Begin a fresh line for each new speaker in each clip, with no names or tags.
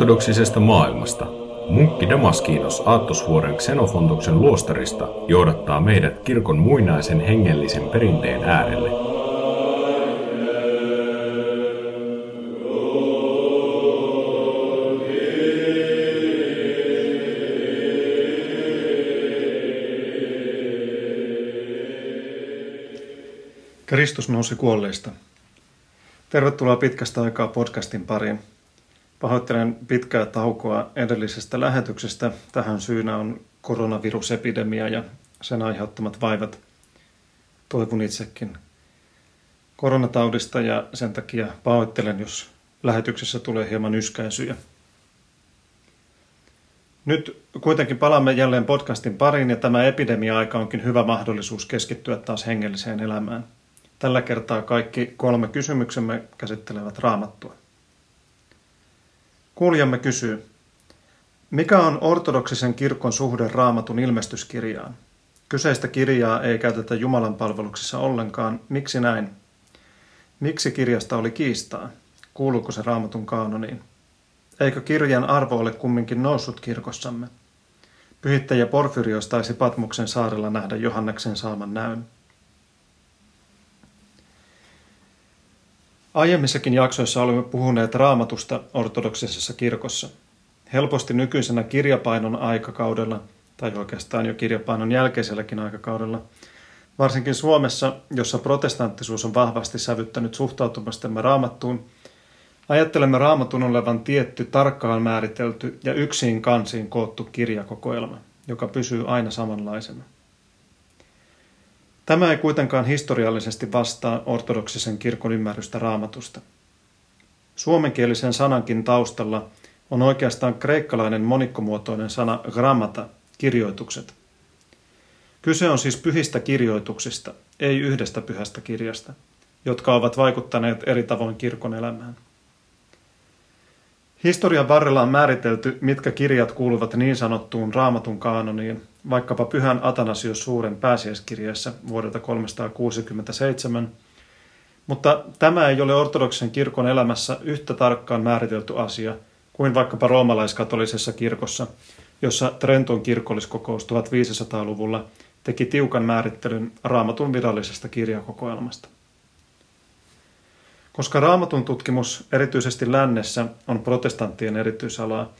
Ortodoksisesta maailmasta munkki Damaskinos Aattosvuoren Xenofontoksen luostarista johdattaa meidät kirkon muinaisen hengellisen perinteen äärelle.
Kristus nousi kuolleista. Tervetuloa pitkästä aikaa podcastin pariin. Pahoittelen pitkää taukoa edellisestä lähetyksestä. Tähän syynä on koronavirusepidemia ja sen aiheuttamat vaivat. Toivon itsekin koronataudista ja sen takia pahoittelen, jos lähetyksessä tulee hieman yskäisyjä. Nyt kuitenkin palaamme jälleen podcastin pariin ja tämä epidemia-aika onkin hyvä mahdollisuus keskittyä taas hengelliseen elämään. Tällä kertaa kaikki kolme kysymyksemme käsittelevät raamattua. Kuulijamme kysyy, mikä on ortodoksisen kirkon suhde raamatun ilmestyskirjaan? Kyseistä kirjaa ei käytetä Jumalan palveluksessa ollenkaan. Miksi näin? Miksi kirjasta oli kiistaa? Kuuluuko se raamatun kaanoniin? Eikö kirjan arvo ole kumminkin noussut kirkossamme? Pyhittäjä Porfyrios taisi Patmuksen saarella nähdä Johanneksen saaman näyn. Aiemmissakin jaksoissa olemme puhuneet raamatusta ortodoksisessa kirkossa. Helposti nykyisenä kirjapainon aikakaudella, tai oikeastaan jo kirjapainon jälkeiselläkin aikakaudella, varsinkin Suomessa, jossa protestanttisuus on vahvasti sävyttänyt suhtautumastamme raamattuun, ajattelemme raamatun olevan tietty, tarkkaan määritelty ja yksin kansiin koottu kirjakokoelma, joka pysyy aina samanlaisena. Tämä ei kuitenkaan historiallisesti vastaa ortodoksisen kirkon ymmärrystä raamatusta. Suomenkielisen sanankin taustalla on oikeastaan kreikkalainen monikkomuotoinen sana grammata, kirjoitukset. Kyse on siis pyhistä kirjoituksista, ei yhdestä pyhästä kirjasta, jotka ovat vaikuttaneet eri tavoin kirkon elämään. Historian varrella on määritelty, mitkä kirjat kuuluvat niin sanottuun raamatun kaanoniin, vaikkapa Pyhän Atanasios suuren pääsiäiskirjassa vuodelta 367, mutta tämä ei ole ortodoksen kirkon elämässä yhtä tarkkaan määritelty asia kuin vaikkapa roomalaiskatolisessa kirkossa, jossa Trenton kirkolliskokous 1500-luvulla teki tiukan määrittelyn raamatun virallisesta kirjakokoelmasta. Koska raamatun tutkimus erityisesti lännessä on protestanttien erityisalaa,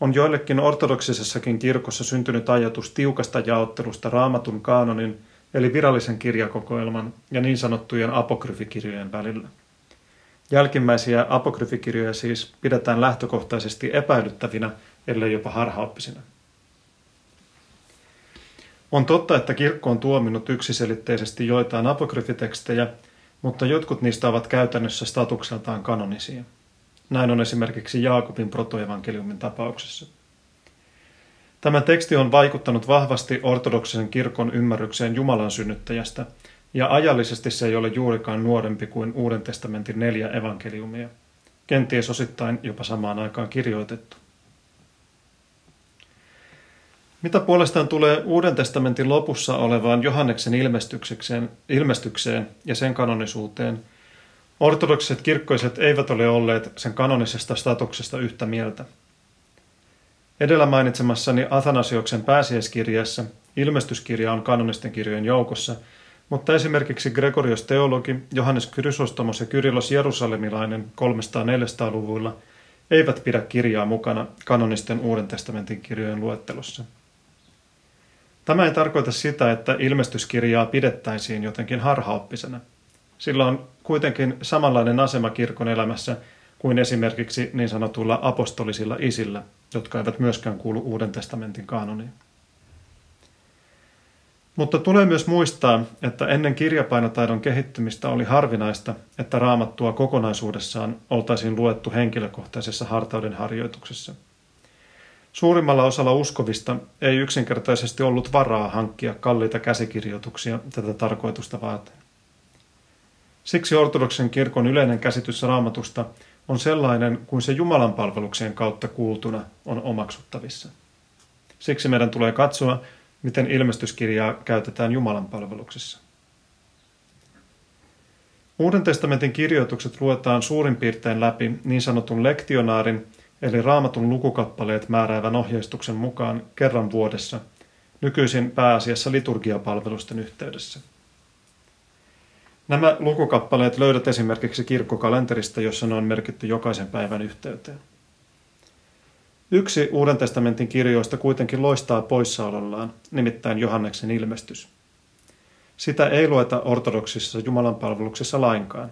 on joillekin ortodoksisessakin kirkossa syntynyt ajatus tiukasta jaottelusta raamatun kaanonin eli virallisen kirjakokoelman ja niin sanottujen apokryfikirjojen välillä. Jälkimmäisiä apokryfikirjoja siis pidetään lähtökohtaisesti epäilyttävinä, ellei jopa harhaoppisina. On totta, että kirkko on tuominut yksiselitteisesti joitain apokryfitekstejä, mutta jotkut niistä ovat käytännössä statukseltaan kanonisia. Näin on esimerkiksi Jaakobin protoevankeliumin tapauksessa. Tämä teksti on vaikuttanut vahvasti ortodoksisen kirkon ymmärrykseen Jumalan synnyttäjästä, ja ajallisesti se ei ole juurikaan nuorempi kuin Uuden testamentin neljä evankeliumia, kenties osittain jopa samaan aikaan kirjoitettu. Mitä puolestaan tulee Uuden testamentin lopussa olevaan Johanneksen ilmestykseen, ilmestykseen ja sen kanonisuuteen, ortodoksiset kirkkoiset eivät ole olleet sen kanonisesta statuksesta yhtä mieltä. Edellä mainitsemassani Athanasioksen pääsiäiskirjassa ilmestyskirja on kanonisten kirjojen joukossa, mutta esimerkiksi Gregorios teologi, Johannes Krysostomos ja Kyrilos Jerusalemilainen 300-400-luvuilla eivät pidä kirjaa mukana kanonisten Uuden testamentin kirjojen luettelossa. Tämä ei tarkoita sitä, että ilmestyskirjaa pidettäisiin jotenkin harhaoppisena. Sillä on kuitenkin samanlainen asema kirkon elämässä kuin esimerkiksi niin sanotuilla apostolisilla isillä, jotka eivät myöskään kuulu Uuden testamentin kaanoniin. Mutta tulee myös muistaa, että ennen kirjapainotaidon kehittymistä oli harvinaista, että raamattua kokonaisuudessaan oltaisiin luettu henkilökohtaisessa hartauden harjoituksessa – Suurimmalla osalla uskovista ei yksinkertaisesti ollut varaa hankkia kalliita käsikirjoituksia tätä tarkoitusta varten. Siksi ortodoksen kirkon yleinen käsitys raamatusta on sellainen kuin se Jumalan palveluksien kautta kuultuna on omaksuttavissa. Siksi meidän tulee katsoa, miten ilmestyskirjaa käytetään Jumalan palveluksessa. Uuden testamentin kirjoitukset luetaan suurin piirtein läpi niin sanotun lektionaarin eli raamatun lukukappaleet määräävän ohjeistuksen mukaan kerran vuodessa, nykyisin pääasiassa liturgiapalvelusten yhteydessä. Nämä lukukappaleet löydät esimerkiksi kirkkokalenterista, jossa ne on merkitty jokaisen päivän yhteyteen. Yksi Uuden testamentin kirjoista kuitenkin loistaa poissaolollaan, nimittäin Johanneksen ilmestys. Sitä ei lueta ortodoksissa Jumalan palveluksessa lainkaan.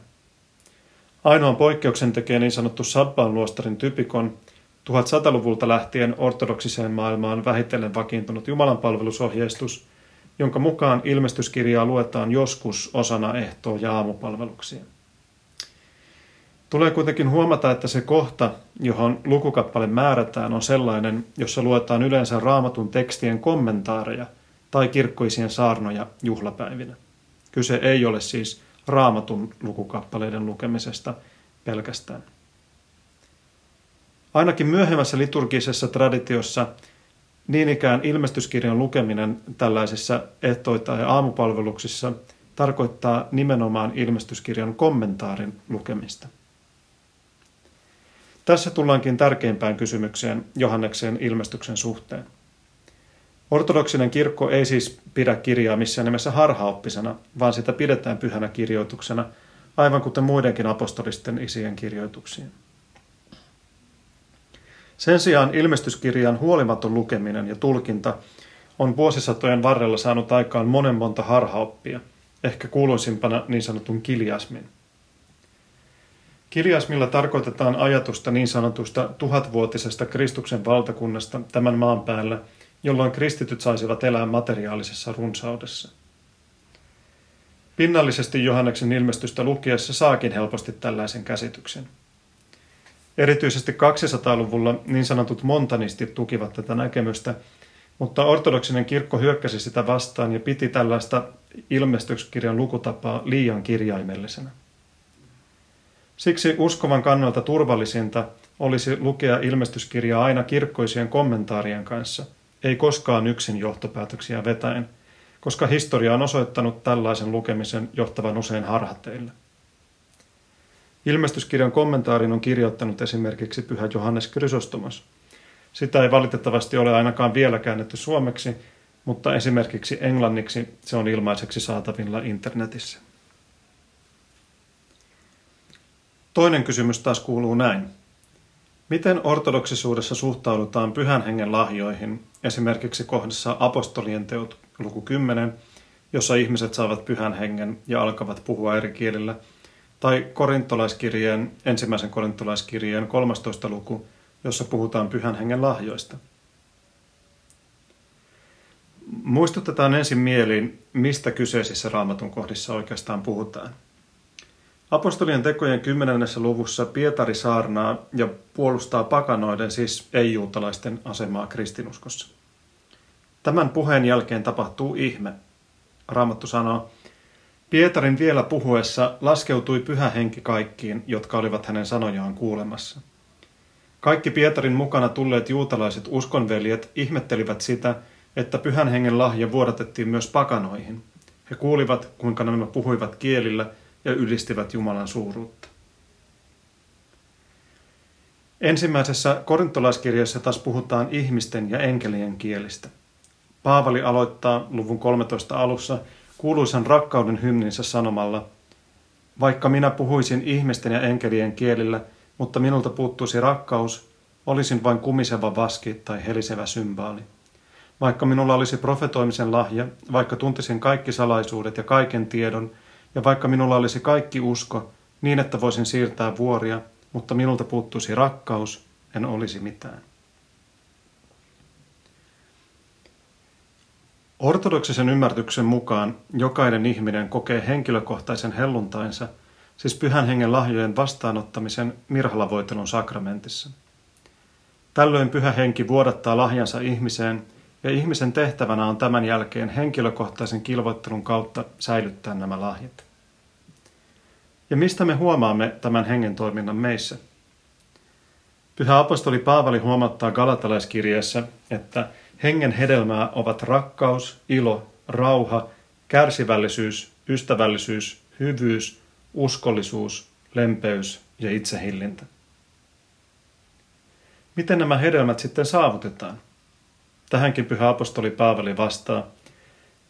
Ainoan poikkeuksen tekee niin sanottu Sabbaan luostarin typikon, 1100-luvulta lähtien ortodoksiseen maailmaan vähitellen vakiintunut Jumalanpalvelusohjeistus, jonka mukaan ilmestyskirjaa luetaan joskus osana ehtoo- ja aamupalveluksia. Tulee kuitenkin huomata, että se kohta, johon lukukappale määrätään, on sellainen, jossa luetaan yleensä raamatun tekstien kommentaareja tai kirkkoisien saarnoja juhlapäivinä. Kyse ei ole siis raamatun lukukappaleiden lukemisesta pelkästään. Ainakin myöhemmässä liturgisessa traditiossa niin ikään ilmestyskirjan lukeminen tällaisissa ehtoita ja aamupalveluksissa tarkoittaa nimenomaan ilmestyskirjan kommentaarin lukemista. Tässä tullaankin tärkeimpään kysymykseen Johanneksen ilmestyksen suhteen. Ortodoksinen kirkko ei siis pidä kirjaa missään nimessä harhaoppisena, vaan sitä pidetään pyhänä kirjoituksena, aivan kuten muidenkin apostolisten isien kirjoituksiin. Sen sijaan ilmestyskirjan huolimaton lukeminen ja tulkinta on vuosisatojen varrella saanut aikaan monen monta harhaoppia, ehkä kuuluisimpana niin sanotun kiliasmin. Kiliasmilla tarkoitetaan ajatusta niin sanotusta tuhatvuotisesta Kristuksen valtakunnasta tämän maan päällä, jolloin kristityt saisivat elää materiaalisessa runsaudessa. Pinnallisesti Johanneksen ilmestystä lukiessa saakin helposti tällaisen käsityksen – Erityisesti 200-luvulla niin sanotut montanistit tukivat tätä näkemystä, mutta ortodoksinen kirkko hyökkäsi sitä vastaan ja piti tällaista ilmestyskirjan lukutapaa liian kirjaimellisena. Siksi uskovan kannalta turvallisinta olisi lukea ilmestyskirjaa aina kirkkoisien kommentaarien kanssa, ei koskaan yksin johtopäätöksiä vetäen, koska historia on osoittanut tällaisen lukemisen johtavan usein harhateille. Ilmestyskirjan kommentaarin on kirjoittanut esimerkiksi pyhä Johannes Chrysostomos. Sitä ei valitettavasti ole ainakaan vielä käännetty suomeksi, mutta esimerkiksi englanniksi se on ilmaiseksi saatavilla internetissä. Toinen kysymys taas kuuluu näin. Miten ortodoksisuudessa suhtaudutaan pyhän hengen lahjoihin, esimerkiksi kohdassa apostolien teot luku 10, jossa ihmiset saavat pyhän hengen ja alkavat puhua eri kielillä – tai korintolaiskirjeen, ensimmäisen korintolaiskirjeen 13. luku, jossa puhutaan pyhän hengen lahjoista. Muistutetaan ensin mieliin, mistä kyseisissä raamatun kohdissa oikeastaan puhutaan. Apostolien tekojen kymmenennessä luvussa Pietari saarnaa ja puolustaa pakanoiden, siis ei-juutalaisten asemaa kristinuskossa. Tämän puheen jälkeen tapahtuu ihme. Raamattu sanoo, Pietarin vielä puhuessa laskeutui pyhä henki kaikkiin, jotka olivat hänen sanojaan kuulemassa. Kaikki Pietarin mukana tulleet juutalaiset uskonveljet ihmettelivät sitä, että pyhän hengen lahja vuodatettiin myös pakanoihin. He kuulivat, kuinka nämä puhuivat kielillä ja ylistivät Jumalan suuruutta. Ensimmäisessä korintolaiskirjassa taas puhutaan ihmisten ja enkelien kielistä. Paavali aloittaa luvun 13 alussa kuuluisan rakkauden hymninsä sanomalla, vaikka minä puhuisin ihmisten ja enkelien kielillä, mutta minulta puuttuisi rakkaus, olisin vain kumiseva vaski tai helisevä symbaali. Vaikka minulla olisi profetoimisen lahja, vaikka tuntisin kaikki salaisuudet ja kaiken tiedon, ja vaikka minulla olisi kaikki usko, niin että voisin siirtää vuoria, mutta minulta puuttuisi rakkaus, en olisi mitään. Ortodoksisen ymmärtyksen mukaan jokainen ihminen kokee henkilökohtaisen helluntainsa, siis pyhän hengen lahjojen vastaanottamisen mirhalavoitelun sakramentissa. Tällöin pyhä henki vuodattaa lahjansa ihmiseen, ja ihmisen tehtävänä on tämän jälkeen henkilökohtaisen kilvoittelun kautta säilyttää nämä lahjat. Ja mistä me huomaamme tämän hengen toiminnan meissä? Pyhä apostoli Paavali huomattaa galatalaiskirjeessä, että – Hengen hedelmää ovat rakkaus, ilo, rauha, kärsivällisyys, ystävällisyys, hyvyys, uskollisuus, lempeys ja itsehillintä. Miten nämä hedelmät sitten saavutetaan? Tähänkin pyhä apostoli Paavali vastaa,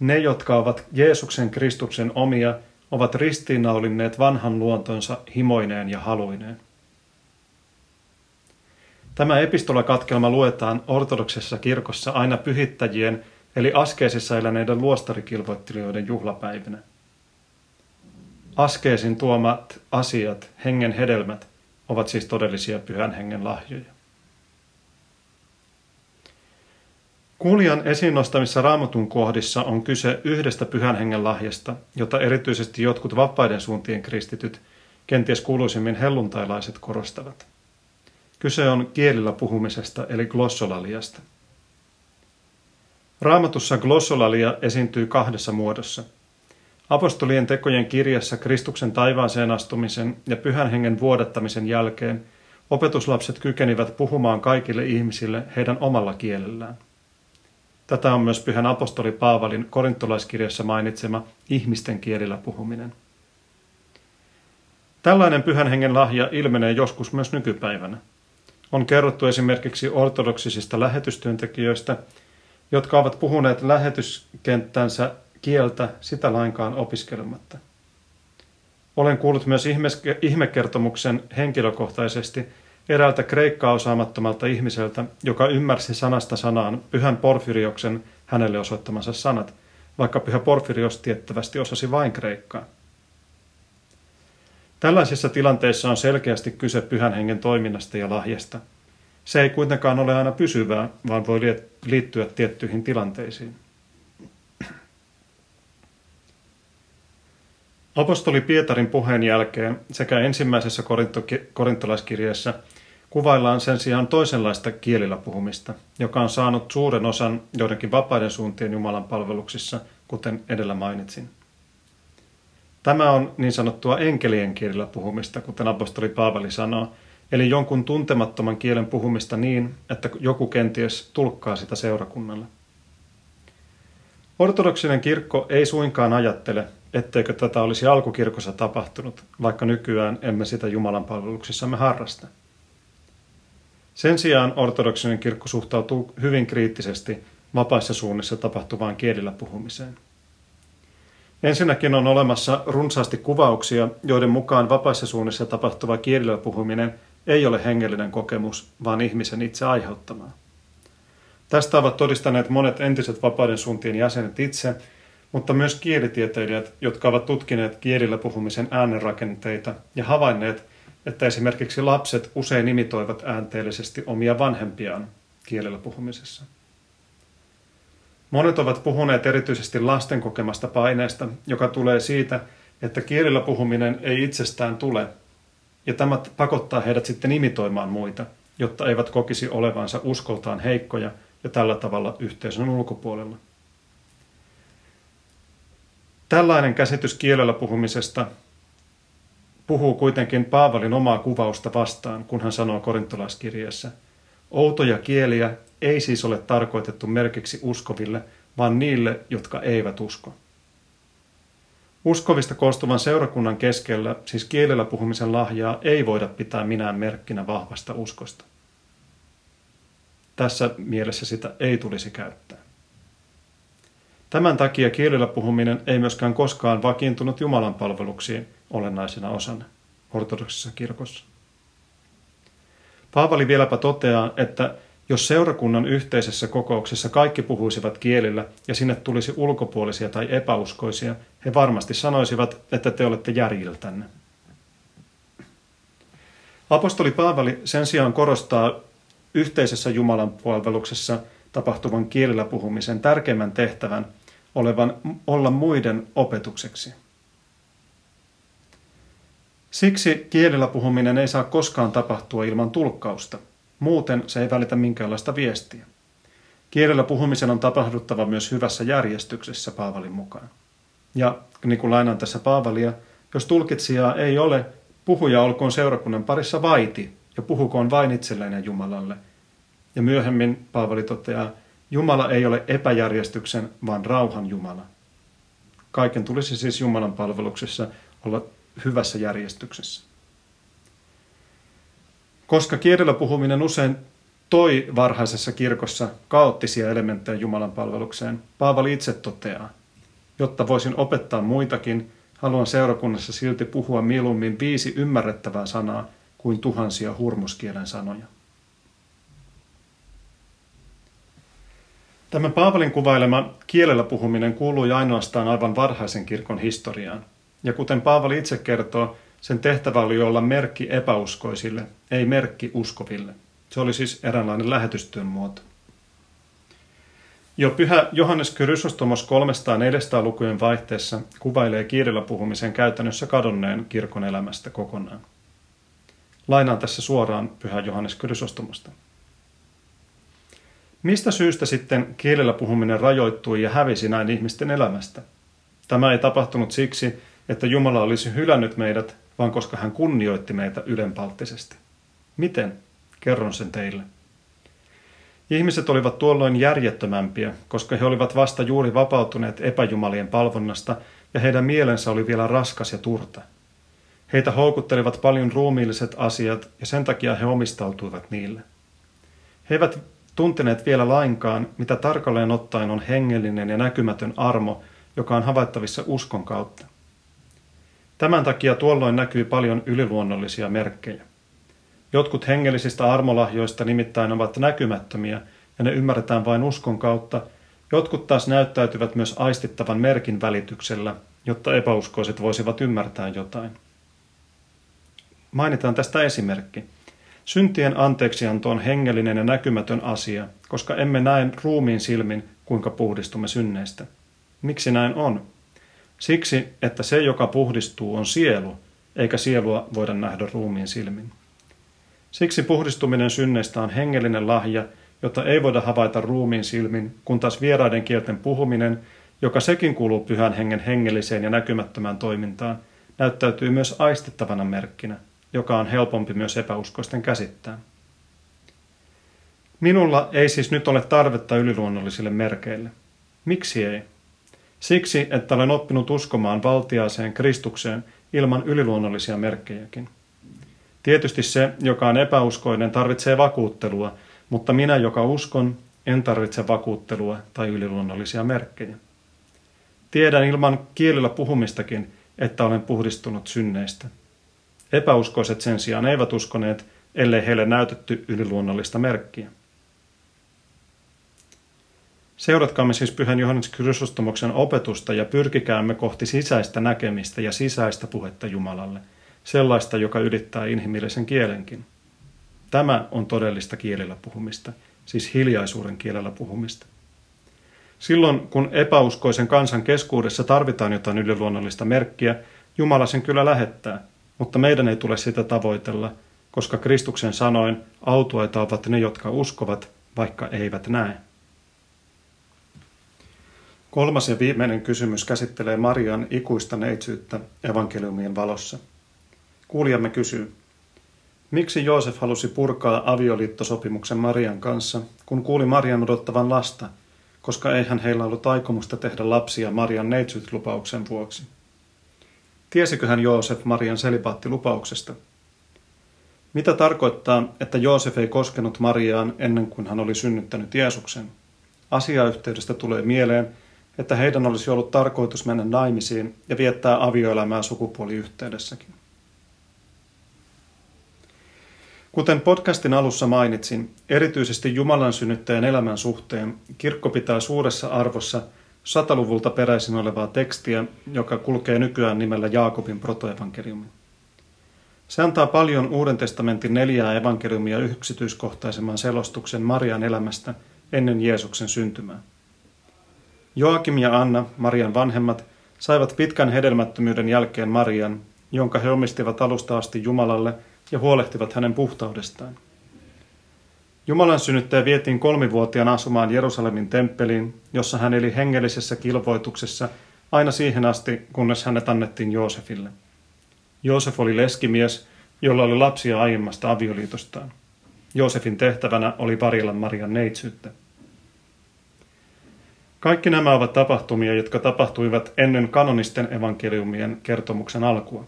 ne, jotka ovat Jeesuksen Kristuksen omia, ovat ristiinnaulinneet vanhan luontonsa himoineen ja haluineen. Tämä epistolakatkelma luetaan ortodoksessa kirkossa aina pyhittäjien eli askeesissa eläneiden luostarikilvoittelijoiden juhlapäivinä. Askeesin tuomat asiat, hengen hedelmät, ovat siis todellisia pyhän hengen lahjoja. Kuulijan esiin nostamissa raamatun kohdissa on kyse yhdestä pyhän hengen lahjasta, jota erityisesti jotkut vapaiden suuntien kristityt, kenties kuuluisimmin helluntailaiset, korostavat. Kyse on kielillä puhumisesta eli glossolaliasta. Raamatussa glossolalia esiintyy kahdessa muodossa. Apostolien tekojen kirjassa Kristuksen taivaaseen astumisen ja pyhän hengen vuodattamisen jälkeen opetuslapset kykenivät puhumaan kaikille ihmisille heidän omalla kielellään. Tätä on myös pyhän apostoli Paavalin korintolaiskirjassa mainitsema ihmisten kielillä puhuminen. Tällainen pyhän hengen lahja ilmenee joskus myös nykypäivänä. On kerrottu esimerkiksi ortodoksisista lähetystyöntekijöistä, jotka ovat puhuneet lähetyskenttänsä kieltä sitä lainkaan opiskelematta. Olen kuullut myös ihmekertomuksen henkilökohtaisesti eräältä kreikkaa osaamattomalta ihmiseltä, joka ymmärsi sanasta sanaan pyhän Porfirioksen hänelle osoittamansa sanat, vaikka pyhä Porfirios tiettävästi osasi vain kreikkaa. Tällaisissa tilanteissa on selkeästi kyse pyhän hengen toiminnasta ja lahjasta. Se ei kuitenkaan ole aina pysyvää, vaan voi liittyä tiettyihin tilanteisiin. Apostoli Pietarin puheen jälkeen sekä ensimmäisessä korintolaiskirjeessä kuvaillaan sen sijaan toisenlaista kielillä puhumista, joka on saanut suuren osan joidenkin vapaiden suuntien Jumalan palveluksissa, kuten edellä mainitsin. Tämä on niin sanottua enkelien kielillä puhumista, kuten apostoli Paavali sanoo, eli jonkun tuntemattoman kielen puhumista niin, että joku kenties tulkkaa sitä seurakunnalle. Ortodoksinen kirkko ei suinkaan ajattele, etteikö tätä olisi alkukirkossa tapahtunut, vaikka nykyään emme sitä Jumalan palveluksissamme harrasta. Sen sijaan ortodoksinen kirkko suhtautuu hyvin kriittisesti vapaissa suunnissa tapahtuvaan kielillä puhumiseen. Ensinnäkin on olemassa runsaasti kuvauksia, joiden mukaan vapaissa suunnissa tapahtuva kielillä puhuminen ei ole hengellinen kokemus, vaan ihmisen itse aiheuttamaa. Tästä ovat todistaneet monet entiset vapaiden suuntien jäsenet itse, mutta myös kielitieteilijät, jotka ovat tutkineet kielillä puhumisen äänenrakenteita ja havainneet, että esimerkiksi lapset usein imitoivat äänteellisesti omia vanhempiaan kielellä puhumisessa. Monet ovat puhuneet erityisesti lasten kokemasta paineesta, joka tulee siitä, että kielellä puhuminen ei itsestään tule, ja tämä pakottaa heidät sitten imitoimaan muita, jotta eivät kokisi olevansa uskoltaan heikkoja ja tällä tavalla yhteisön ulkopuolella. Tällainen käsitys kielellä puhumisesta puhuu kuitenkin Paavalin omaa kuvausta vastaan, kun hän sanoo korintolaiskirjeessä, outoja kieliä ei siis ole tarkoitettu merkiksi uskoville, vaan niille, jotka eivät usko. Uskovista koostuvan seurakunnan keskellä, siis kielellä puhumisen lahjaa, ei voida pitää minään merkkinä vahvasta uskosta. Tässä mielessä sitä ei tulisi käyttää. Tämän takia kielellä puhuminen ei myöskään koskaan vakiintunut Jumalan palveluksiin olennaisena osana ortodoksissa kirkossa. Paavali vieläpä toteaa, että jos seurakunnan yhteisessä kokouksessa kaikki puhuisivat kielillä ja sinne tulisi ulkopuolisia tai epäuskoisia, he varmasti sanoisivat, että te olette järjiltänne. Apostoli Paavali sen sijaan korostaa yhteisessä Jumalan palveluksessa tapahtuvan kielellä puhumisen tärkeimmän tehtävän olevan olla muiden opetukseksi. Siksi kielellä puhuminen ei saa koskaan tapahtua ilman tulkkausta. Muuten se ei välitä minkäänlaista viestiä. Kielellä puhumisen on tapahduttava myös hyvässä järjestyksessä Paavalin mukaan. Ja niin kuin lainaan tässä Paavalia, jos tulkitsijaa ei ole, puhuja olkoon seurakunnan parissa vaiti ja puhukoon vain itselleen ja Jumalalle. Ja myöhemmin Paavali toteaa, Jumala ei ole epäjärjestyksen, vaan rauhan Jumala. Kaiken tulisi siis Jumalan palveluksessa olla hyvässä järjestyksessä. Koska kielellä puhuminen usein toi varhaisessa kirkossa kaoottisia elementtejä Jumalan palvelukseen, Paavali itse toteaa, jotta voisin opettaa muitakin, haluan seurakunnassa silti puhua mieluummin viisi ymmärrettävää sanaa kuin tuhansia hurmuskielen sanoja. Tämä Paavalin kuvailema kielellä puhuminen kuului ainoastaan aivan varhaisen kirkon historiaan. Ja kuten Paavali itse kertoo, sen tehtävä oli olla merkki epäuskoisille, ei merkki uskoville. Se oli siis eräänlainen lähetystyön muoto. Jo pyhä Johannes Kyrysostomos 300-400 lukujen vaihteessa kuvailee kiirellä puhumisen käytännössä kadonneen kirkon elämästä kokonaan. Lainaan tässä suoraan pyhä Johannes Krysostomosta. Mistä syystä sitten kielellä puhuminen rajoittui ja hävisi näin ihmisten elämästä? Tämä ei tapahtunut siksi, että Jumala olisi hylännyt meidät, vaan koska hän kunnioitti meitä ylenpalttisesti. Miten? Kerron sen teille. Ihmiset olivat tuolloin järjettömämpiä, koska he olivat vasta juuri vapautuneet epäjumalien palvonnasta ja heidän mielensä oli vielä raskas ja turta. Heitä houkuttelivat paljon ruumiilliset asiat ja sen takia he omistautuivat niille. He eivät tunteneet vielä lainkaan, mitä tarkalleen ottaen on hengellinen ja näkymätön armo, joka on havaittavissa uskon kautta. Tämän takia tuolloin näkyy paljon yliluonnollisia merkkejä. Jotkut hengellisistä armolahjoista nimittäin ovat näkymättömiä ja ne ymmärretään vain uskon kautta, jotkut taas näyttäytyvät myös aistittavan merkin välityksellä, jotta epäuskoiset voisivat ymmärtää jotain. Mainitaan tästä esimerkki. Syntien anteeksianto on hengellinen ja näkymätön asia, koska emme näe ruumiin silmin, kuinka puhdistumme synneistä. Miksi näin on? Siksi, että se, joka puhdistuu, on sielu, eikä sielua voida nähdä ruumiin silmin. Siksi puhdistuminen synneistä on hengellinen lahja, jota ei voida havaita ruumiin silmin, kun taas vieraiden kielten puhuminen, joka sekin kuuluu pyhän hengen hengelliseen ja näkymättömään toimintaan, näyttäytyy myös aistettavana merkkinä, joka on helpompi myös epäuskoisten käsittää. Minulla ei siis nyt ole tarvetta yliluonnollisille merkeille. Miksi ei? Siksi, että olen oppinut uskomaan valtiaaseen Kristukseen ilman yliluonnollisia merkkejäkin. Tietysti se, joka on epäuskoinen, tarvitsee vakuuttelua, mutta minä, joka uskon, en tarvitse vakuuttelua tai yliluonnollisia merkkejä. Tiedän ilman kielillä puhumistakin, että olen puhdistunut synneistä. Epäuskoiset sen sijaan eivät uskoneet, ellei heille näytetty yliluonnollista merkkiä. Seuratkaamme siis Pyhän Johannes Krysostomoksen opetusta ja pyrkikäämme kohti sisäistä näkemistä ja sisäistä puhetta Jumalalle, sellaista, joka ylittää inhimillisen kielenkin. Tämä on todellista kielellä puhumista, siis hiljaisuuden kielellä puhumista. Silloin, kun epäuskoisen kansan keskuudessa tarvitaan jotain yliluonnollista merkkiä, Jumala sen kyllä lähettää, mutta meidän ei tule sitä tavoitella, koska Kristuksen sanoin autuaita ovat ne, jotka uskovat, vaikka eivät näe. Kolmas ja viimeinen kysymys käsittelee Marian ikuista neitsyyttä evankeliumien valossa. Kuulijamme kysyy, miksi Joosef halusi purkaa avioliittosopimuksen Marian kanssa, kun kuuli Marian odottavan lasta, koska eihän heillä ollut aikomusta tehdä lapsia Marian neitsyytlupauksen vuoksi. Tiesikö hän Joosef Marian selibaattilupauksesta? Mitä tarkoittaa, että Joosef ei koskenut Mariaan ennen kuin hän oli synnyttänyt Jeesuksen? Asiayhteydestä tulee mieleen, että heidän olisi ollut tarkoitus mennä naimisiin ja viettää avioelämää sukupuoliyhteydessäkin. Kuten podcastin alussa mainitsin, erityisesti Jumalan synnyttäjän elämän suhteen kirkko pitää suuressa arvossa sataluvulta peräisin olevaa tekstiä, joka kulkee nykyään nimellä Jaakobin protoevankeliumi. Se antaa paljon Uuden testamentin neljää evankeliumia yksityiskohtaisemman selostuksen Marian elämästä ennen Jeesuksen syntymää. Joakim ja Anna, Marian vanhemmat, saivat pitkän hedelmättömyyden jälkeen Marian, jonka he omistivat alusta asti Jumalalle ja huolehtivat hänen puhtaudestaan. Jumalan synnyttäjä vietiin kolmivuotiaan asumaan Jerusalemin temppeliin, jossa hän eli hengellisessä kilvoituksessa aina siihen asti, kunnes hänet annettiin Joosefille. Joosef oli leskimies, jolla oli lapsia aiemmasta avioliitostaan. Joosefin tehtävänä oli varjella Marian neitsyyttä. Kaikki nämä ovat tapahtumia, jotka tapahtuivat ennen kanonisten evankeliumien kertomuksen alkua.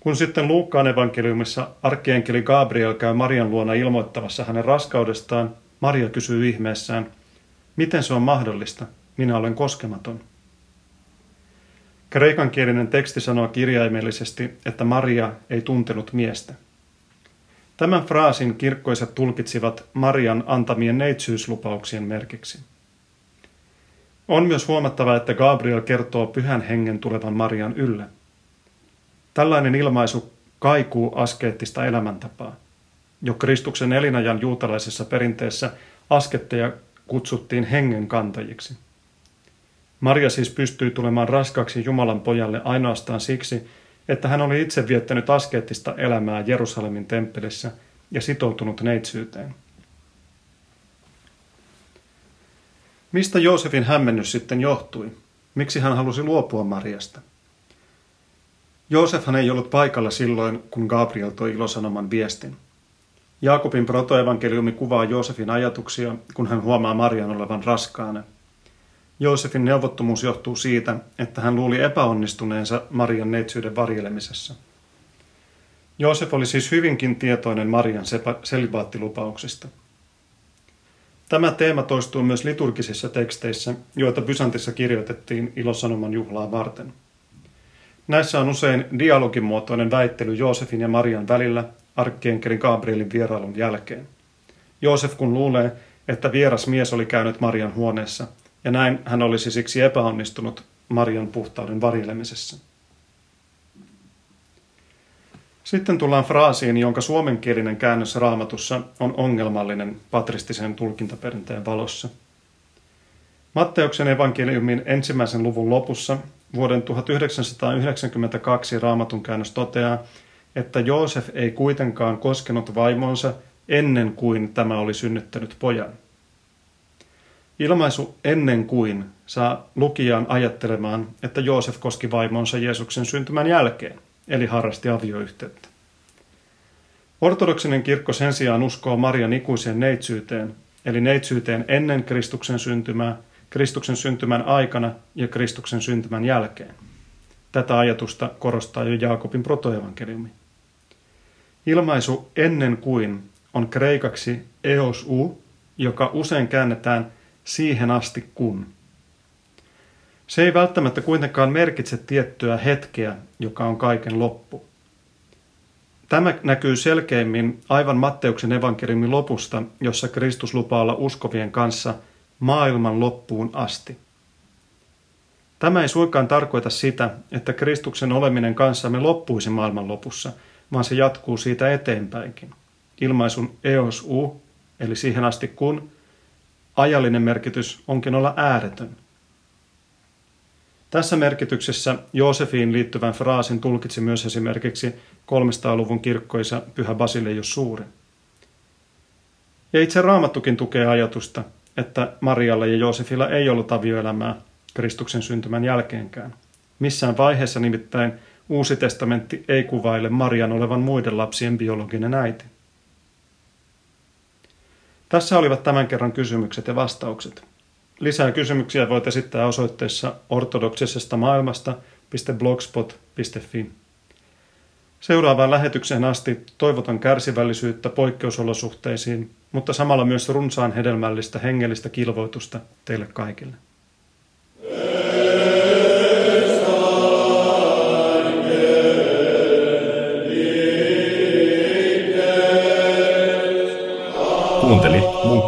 Kun sitten Luukkaan evankeliumissa arkkienkeli Gabriel käy Marian luona ilmoittavassa hänen raskaudestaan, Maria kysyy ihmeessään, miten se on mahdollista, minä olen koskematon. Kreikankielinen teksti sanoo kirjaimellisesti, että Maria ei tuntenut miestä. Tämän fraasin kirkkoiset tulkitsivat Marian antamien neitsyyslupauksien merkiksi. On myös huomattava, että Gabriel kertoo pyhän hengen tulevan Marian ylle. Tällainen ilmaisu kaikuu askeettista elämäntapaa. Jo Kristuksen elinajan juutalaisessa perinteessä asketteja kutsuttiin hengen kantajiksi. Maria siis pystyi tulemaan raskaaksi Jumalan pojalle ainoastaan siksi, että hän oli itse viettänyt askeettista elämää Jerusalemin temppelissä ja sitoutunut neitsyyteen. Mistä Joosefin hämmennys sitten johtui? Miksi hän halusi luopua Mariasta? Joosefhan ei ollut paikalla silloin, kun Gabriel toi ilosanoman viestin. Jaakobin protoevankeliumi kuvaa Joosefin ajatuksia, kun hän huomaa Marian olevan raskaana. Joosefin neuvottomuus johtuu siitä, että hän luuli epäonnistuneensa Marian neitsyyden varjelemisessa. Joosef oli siis hyvinkin tietoinen Marian selibaattilupauksista. Tämä teema toistuu myös liturgisissa teksteissä, joita Bysantissa kirjoitettiin ilosanoman juhlaa varten. Näissä on usein dialogimuotoinen väittely Joosefin ja Marian välillä arkkienkeli Gabrielin vierailun jälkeen. Joosef kun luulee, että vieras mies oli käynyt Marian huoneessa, ja näin hän olisi siksi epäonnistunut Marian puhtauden varjelemisessa. Sitten tullaan fraasiin, jonka suomenkielinen käännös raamatussa on ongelmallinen patristisen tulkintaperinteen valossa. Matteuksen evankeliumin ensimmäisen luvun lopussa vuoden 1992 raamatun käännös toteaa, että Joosef ei kuitenkaan koskenut vaimonsa ennen kuin tämä oli synnyttänyt pojan. Ilmaisu ennen kuin saa lukijan ajattelemaan, että Joosef koski vaimonsa Jeesuksen syntymän jälkeen, eli harrasti avioyhteyttä. Ortodoksinen kirkko sen sijaan uskoo Marian ikuiseen neitsyyteen, eli neitsyyteen ennen Kristuksen syntymää, Kristuksen syntymän aikana ja Kristuksen syntymän jälkeen. Tätä ajatusta korostaa jo Jaakobin protoevankeliumi. Ilmaisu ennen kuin on kreikaksi eos u, joka usein käännetään siihen asti kun. Se ei välttämättä kuitenkaan merkitse tiettyä hetkeä, joka on kaiken loppu. Tämä näkyy selkeimmin aivan Matteuksen evankeliumin lopusta, jossa Kristus lupaa olla uskovien kanssa maailman loppuun asti. Tämä ei suinkaan tarkoita sitä, että Kristuksen oleminen kanssamme loppuisi maailman lopussa, vaan se jatkuu siitä eteenpäinkin. Ilmaisun eos u, eli siihen asti kun, ajallinen merkitys onkin olla ääretön. Tässä merkityksessä Joosefiin liittyvän fraasin tulkitsi myös esimerkiksi 300-luvun kirkkoisa Pyhä Basileius Suuri. Ja itse Raamattukin tukee ajatusta, että Marialla ja Joosefilla ei ollut avioelämää Kristuksen syntymän jälkeenkään. Missään vaiheessa nimittäin Uusi testamentti ei kuvaile Marian olevan muiden lapsien biologinen äiti. Tässä olivat tämän kerran kysymykset ja vastaukset. Lisää kysymyksiä voit esittää osoitteessa ortodoksisesta maailmasta.blogspot.fi. Seuraavaan lähetykseen asti toivotan kärsivällisyyttä poikkeusolosuhteisiin, mutta samalla myös runsaan hedelmällistä hengellistä kilvoitusta teille kaikille.